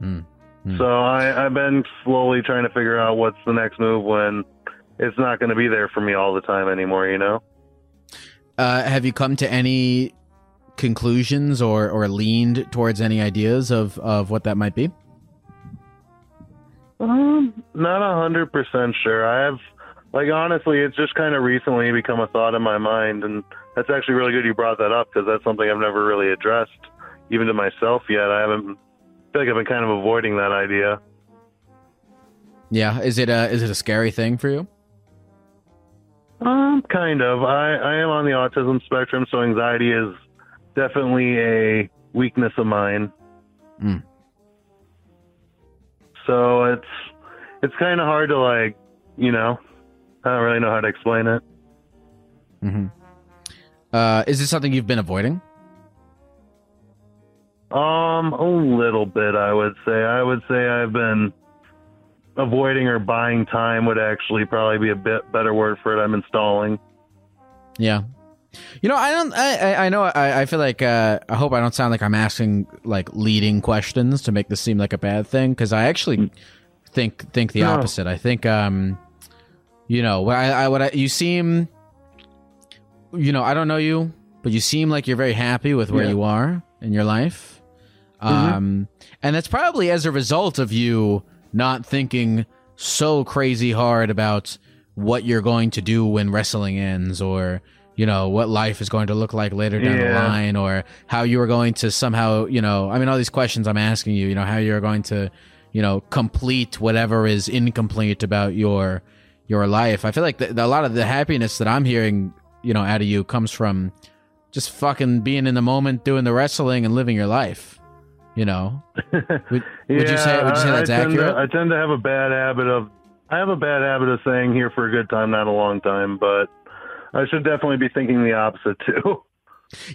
Hmm. Hmm. So I, I've been slowly trying to figure out what's the next move when it's not going to be there for me all the time anymore. You know. Uh, have you come to any conclusions or or leaned towards any ideas of of what that might be? Um, not a hundred percent sure. I have, like, honestly, it's just kind of recently become a thought in my mind, and that's actually really good you brought that up because that's something I've never really addressed, even to myself yet. I haven't. I feel like I've been kind of avoiding that idea. Yeah. Is it a is it a scary thing for you? Um, kind of. I I am on the autism spectrum, so anxiety is definitely a weakness of mine. Mm. So it's it's kind of hard to like, you know, I don't really know how to explain it. Mm-hmm. Uh, is this something you've been avoiding? Um, a little bit, I would say. I would say I've been avoiding or buying time would actually probably be a bit better word for it. I'm installing. Yeah. You know, I don't. I I- know. I, I feel like. Uh, I hope I don't sound like I'm asking like leading questions to make this seem like a bad thing because I actually think think the No. opposite. I think. Um, you know, what I, I what I, you seem. You know, I don't know you, but you seem like you're very happy with where Yeah. you are in your life. Um, and that's probably as a result of you not thinking so crazy hard about what you're going to do when wrestling ends or you know what life is going to look like later down the line or how you are going to somehow you know i mean all these questions i'm asking you you know how you're going to you know complete whatever is incomplete about your your life. I feel like the, the, a lot of the happiness that i'm hearing you know out of you comes from just fucking being in the moment doing the wrestling and living your life you know would, would you say would you say that's I accurate To, I tend to have a bad habit of I have a bad habit of saying here for a good time, not a long time, but I should definitely be thinking the opposite too.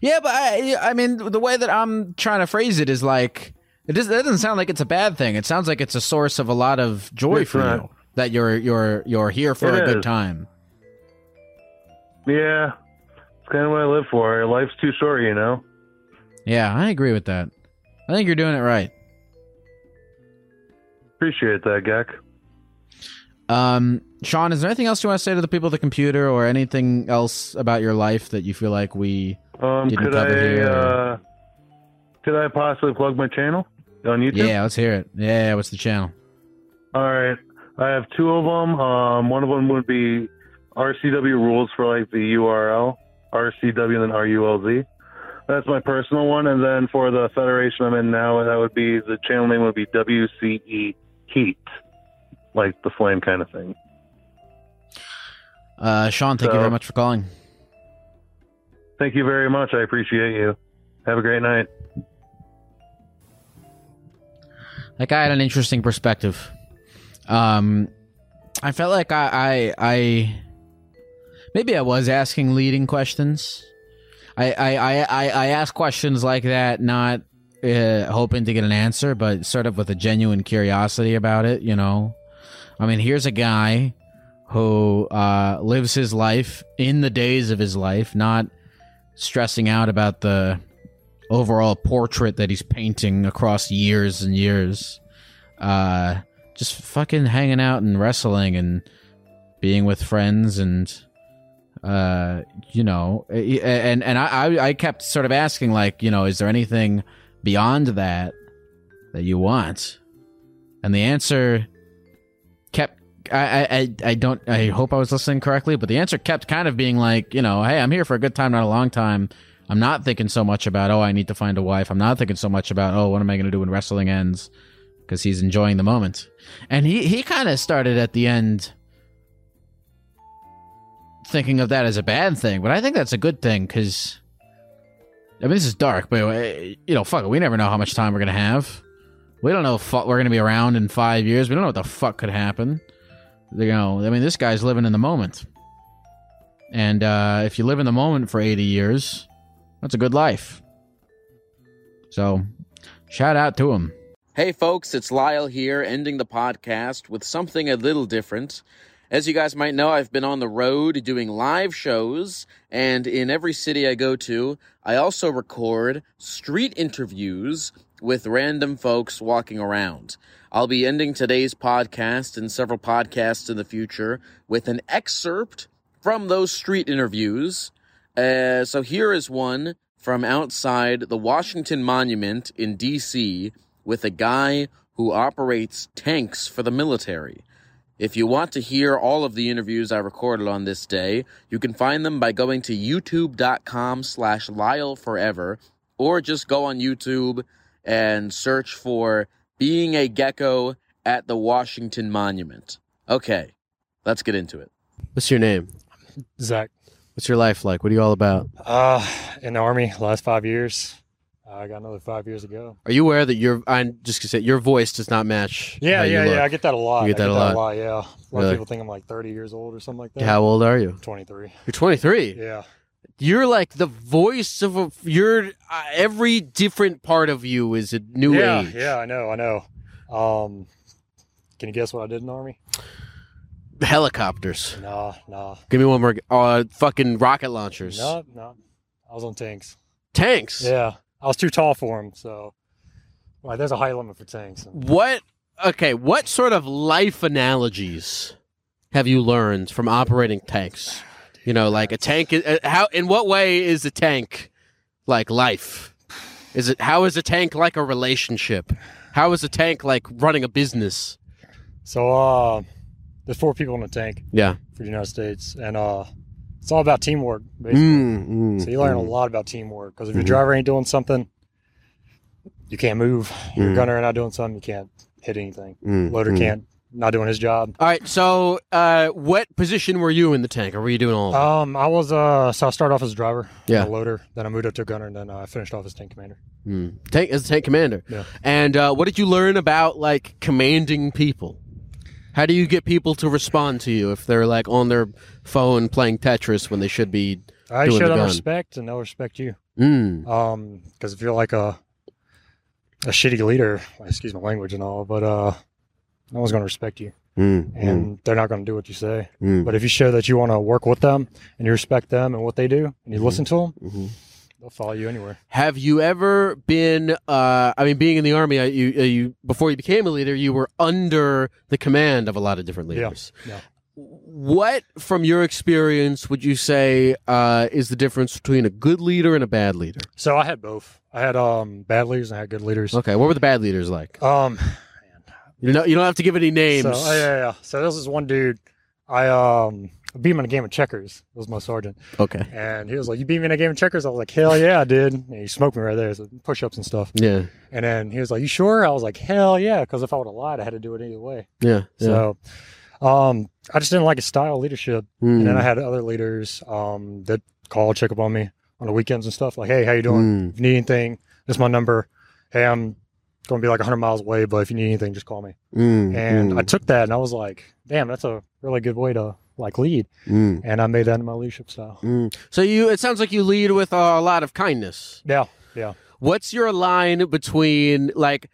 Yeah, but I, I mean, the way that I'm trying to phrase it is like it, does, it doesn't sound like it's a bad thing. It sounds like it's a source of a lot of joy It's for not. you that you're you're you're here for It a good time. Yeah, it's kind of what I live for. Life's too short, you know. Yeah, I agree with that. I think you're doing it right. Appreciate that, Gek. Um, Sean, is there anything else you want to say to the people at the computer, or anything else about your life that you feel like we? Um, Didn't could cover I here, uh, could I possibly plug my channel on YouTube? Yeah, let's hear it. Yeah, what's the channel? All right. I have two of them. Um, one of them would be RCW rules for like the URL, RCW and then RULZ. That's my personal one. And then for the federation I'm in now, that would be the channel name would be WCE Heat, like the flame kind of thing. Uh, Sean, thank you very much for calling. Thank you very much. I appreciate you. Have a great night. That guy had an interesting perspective. Um, I felt like I, I, I maybe I was asking leading questions. I, I, I, I, ask questions like that, not uh, hoping to get an answer, but sort of with a genuine curiosity about it. You know, I mean, here's a guy who uh, lives his life in the days of his life, not stressing out about the overall portrait that he's painting across years and years. Uh, just fucking hanging out and wrestling and being with friends and uh you know and and I I kept sort of asking like you know is there anything beyond that that you want? And the answer kept I I I don't I hope I was listening correctly but the answer kept kind of being like you know hey I'm here for a good time not a long time. I'm not thinking so much about oh I need to find a wife. I'm not thinking so much about oh what am I going to do when wrestling ends? Because he's enjoying the moment. And he he kind of started at the end thinking of that as a bad thing but I think that's a good thing because I mean this is dark but uh, you know fuck it we never know how much time we're gonna have. We don't know if we're gonna be around in five years. We don't know what the fuck could happen. You know I mean this guy's living in the moment. And uh, if you live in the moment for 80 years that's a good life. So shout out to him. Hey, folks, it's Lyle here, ending the podcast with something a little different. As you guys might know, I've been on the road doing live shows, and in every city I go to, I also record street interviews with random folks walking around. I'll be ending today's podcast and several podcasts in the future with an excerpt from those street interviews. Uh, so here is one from outside the Washington Monument in D.C. with a guy who operates tanks for the military. If you want to hear all of the interviews I recorded on this day, you can find them by going to youtube.com slash Lyle Forever, or just go on YouTube and search for Being a Gecko at the Washington Monument. Okay, let's get into it. what's your name Zach. what's your life like what are you all about Uh, in the army, last five years. I got another five years ago. Are you aware that your I'm just gonna say your voice does not match? Yeah, how you yeah, look? yeah. I get that a lot. You get I that a lot? Yeah, a lot Really? of people think I'm like 30 years old or something like that. How old are you? 23. You're 23. Yeah. You're like the voice of a. You're uh, every different part of you is a new yeah, age. yeah. I know, I know. Um, Can you guess what I did in the army? Helicopters. Nah, nah, Give me one more. Uh, fucking rocket launchers. no, no. I was on tanks. Tanks. Yeah, I was too tall for them. So, like, there's a height limit for tanks. What? Okay. What sort of life analogies have you learned from operating tanks? You know, like a tank. is- uh, How? In what way is a tank like life? Is it? How is a tank like a relationship? How is a tank like running a business? So, uh, there's four people in the tank Yeah. for the United States, and uh, it's all about teamwork, basically. Mm, mm, So you learn mm. a lot about teamwork because if your driver ain't doing something, you can't move. Your Mm. gunner not doing something, you can't hit anything. Mm, Loader mm. can't not doing his job. All right. So, uh, what position were you in the tank, or were you doing all? Of it? Um, I was uh, so I started off as a driver, Yeah. a loader, then I moved up to a gunner, and then uh, I finished off as tank commander. Mm. Tank as a tank commander. Yeah. And uh, what did you learn about like commanding people? How do you get people to respond to you if they're like on their phone playing Tetris when they should be I doing show the them respect, and they'll respect you. Mm. Um, because if you're like a a shitty leader, excuse my language and all, but uh, no one's gonna respect you, Mm. and they're not gonna do what you say. Mm. But if you show that you want to work with them and you respect them and what they do, and you Mm-hmm. listen to them, Mhm. They'll follow you anywhere. Have you ever been? Uh, I mean, being in the army, uh, you, uh, you before you became a leader, you were under the command of a lot of different leaders. yeah. What, from your experience, would you say uh, is the difference between a good leader and a bad leader? So I had both. I had um bad leaders and I had good leaders. Okay, what were the bad leaders like? Um, You know, you don't have to give any names. so oh, yeah, yeah. So this is one dude. I um beat him in a game of checkers. It Was my sergeant, Okay. and he was like, "You beat me in a game of checkers." I was like, "Hell yeah, I did." And he smoked me right there, so push ups and stuff. Yeah. And then he was like, "You sure?" I was like, "Hell yeah," because if I would have lied, I had to do it either way. Yeah. yeah. So, um, I just didn't like his style of leadership. Mm. And then I had other leaders um, that call, check up on me on the weekends and stuff. Like, hey, how you doing? Mm. If you need anything, this is my number. Hey, I'm going to be like 100 miles away, but if you need anything, just call me. Mm, And I took that and I was like, damn, that's a really good way to like lead. mm, And I made that in my leadership style. mm. So you, it sounds like you lead with a lot of kindness. Yeah, yeah. What's your line between like?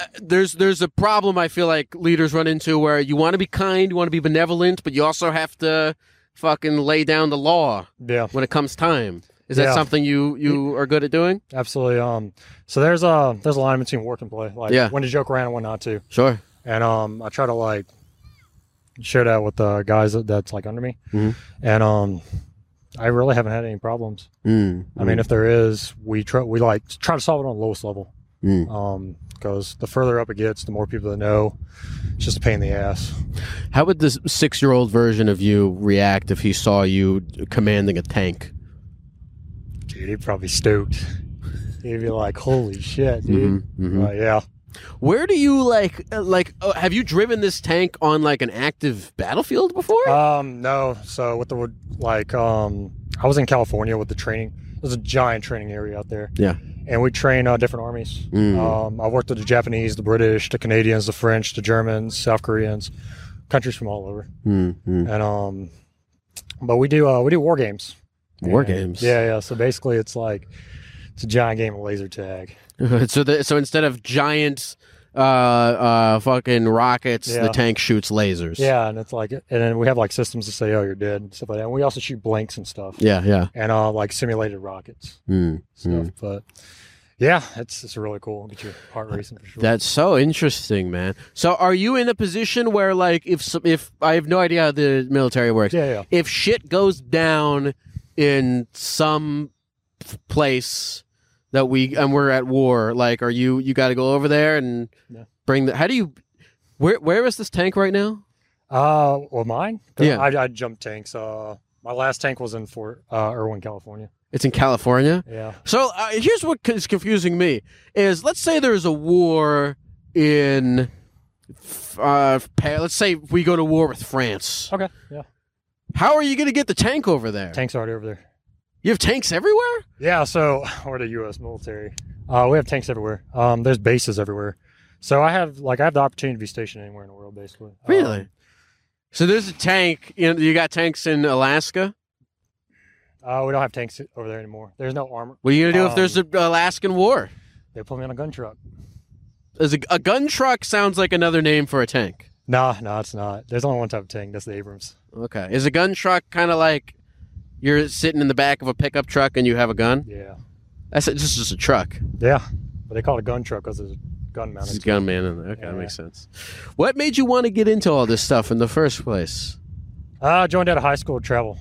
uh, There's there's a problem I feel like leaders run into where you want to be kind, you want to be benevolent, but you also have to fucking lay down the law Yeah, when it comes time. Is that Yeah. something you you are good at doing? absolutely. Um, so there's a there's a line between work and play, like Yeah. when to joke around and when not to. Sure. and um I try to like share that with the guys that, that's like under me, Mhm. and um I really haven't had any problems. Mm, I mean, if there is, we try we like try to solve it on the lowest level, Mm. um because the further up it gets, the more people that know. It's just a pain in the ass. how would this six year old version of you react if he saw you commanding a tank? Dude, he'd probably stoked. He'd be like, "Holy shit, dude!" Mhm, mhm. Uh, yeah. Where do you like uh, like uh, have you driven this tank on like an active battlefield before? Um, no. So with the like, um, I was in California with the training. There's a giant training area out there. Yeah. And we train uh, different armies. Mm. Um, I worked with the Japanese, the British, the Canadians, the French, the Germans, South Koreans, countries from all over. Mm, mm. And um, but we do uh, we do war games. War And- games. Yeah, yeah. So basically, it's like it's a giant game of laser tag. so the, so instead of giant uh uh fucking rockets, the tank shoots lasers. Yeah, and it's like, and then we have like systems to say, "Oh, you're dead," and stuff like that. And we also shoot blanks and stuff. Yeah, yeah. And uh, like simulated rockets. Mm, stuff. mm. But yeah, it's it's really cool. Get your heart racing for sure. That's so interesting, man. So are you in a position where like if some, if I have no idea how the military works. yeah, yeah. If shit goes down in some place that we and we're at war, like are you you got to go over there and bring the How do you where where is this tank right now? Uh, well, mine. Yeah. I, I jumped tanks. Uh, my last tank was in Fort uh, Irwin, California. It's in California. Yeah. So uh, here's what is confusing me: is let's say there's a war in, uh, let's say we go to war with France. Okay. Yeah. How are you going to get the tank over there? Tanks already over there. You have tanks everywhere. Yeah. So we're the U.S. military. Uh, we have tanks everywhere. Um, there's bases everywhere. So I have like I have the opportunity to be stationed anywhere in the world, basically. Really? Um, So there's a tank. You know, you got tanks in Alaska. uh, we don't have tanks over there anymore. There's no armor. What are you going to do if Um, there's an Alaskan war? They put me on a gun truck. As a, a gun truck sounds like another name for a tank. No, no, it's not. There's only one type of tank. That's the Abrams. Okay. Is a gun truck kind of like you're sitting in the back of a pickup truck and you have a gun? Yeah. That's just just a truck. Yeah. But they call it a gun truck because there's a gun mounted. There's a gun man in there. Okay, that Yeah. makes sense. What made you want to get into all this stuff in the first place? Uh, I joined out of high school to travel,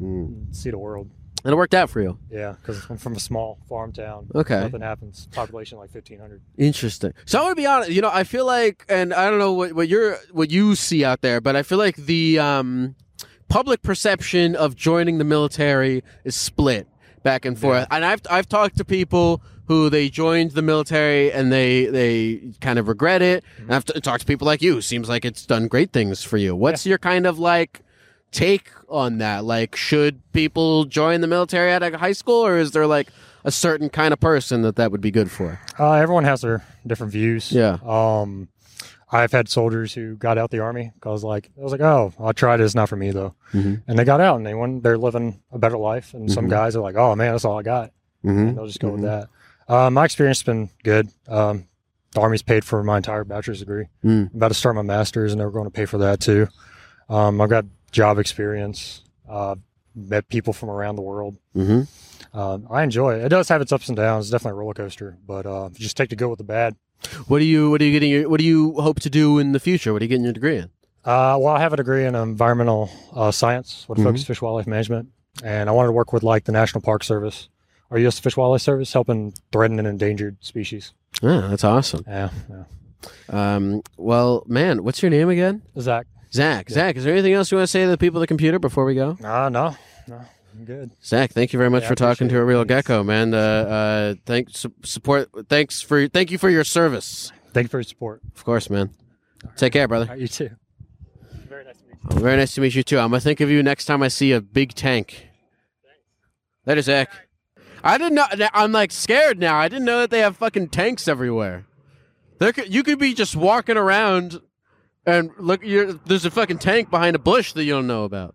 Mm. see the world. And it worked out for you. Yeah, because I'm from a small farm town. Okay. Nothing happens. Population like 1,500. Interesting. So I'm gonna be honest. You know, I feel like, and I don't know what what you're what you see out there, but I feel like the um, public perception of joining the military is split back and forth. And I've I've talked to people who they joined the military and they they kind of regret it. And I've t- talked to people like you. Seems like it's done great things for you. What's your kind of like take on that? Like, should people join the military at of high school, or is there like a certain kind of person that that would be good for? Uh, everyone has their different views. Yeah. Um, I've had soldiers who got out the army because, like, I was like, oh, I'll try it. It's not for me though. Mhm. And they got out and they went. They're living a better life. And some Mhm. guys are like, oh man, that's all I got. Mm-hmm. And they'll just go with that. Uh, my experience has been good. Um, the army's paid for my entire bachelor's degree. Mm. I'm about to start my master's, and they're going to pay for that too. Um, I've got job experience. Uh, met people from around the world. Mm-hmm. Um, I enjoy it. It does have its ups and downs. It's definitely a roller coaster, but uh, you just take the good with the bad. What do you What are you getting? Your, what do you hope to do in the future? What are you getting your degree in? Uh, well, I have a degree in environmental uh, science with a focus fish wildlife management, and I wanted to work with like the National Park Service or U.S. Fish Wildlife Service, helping threatened and endangered species. Yeah, that's awesome. Yeah, yeah. Um, well, man, what's your name again? Zach. Zach. Zach, is there anything else you want to say to the people at the computer before we go? Uh, no, no, good. Zach, thank you very much Yeah, for talking to a it. real gecko, man. Uh, uh, thanks su- support. Thanks for thank you for your service. Thank you for your support. Of course, man. Take care, brother. All right, you too. Very nice to Oh, very nice to meet you too. I'm gonna think of you next time I see a big tank. Thanks. Later, Zach. I didn't know. I'm like scared now. I didn't know that they have fucking tanks everywhere. There, could, you could be just walking around, and look, you're, there's a fucking tank behind a bush that you don't know about.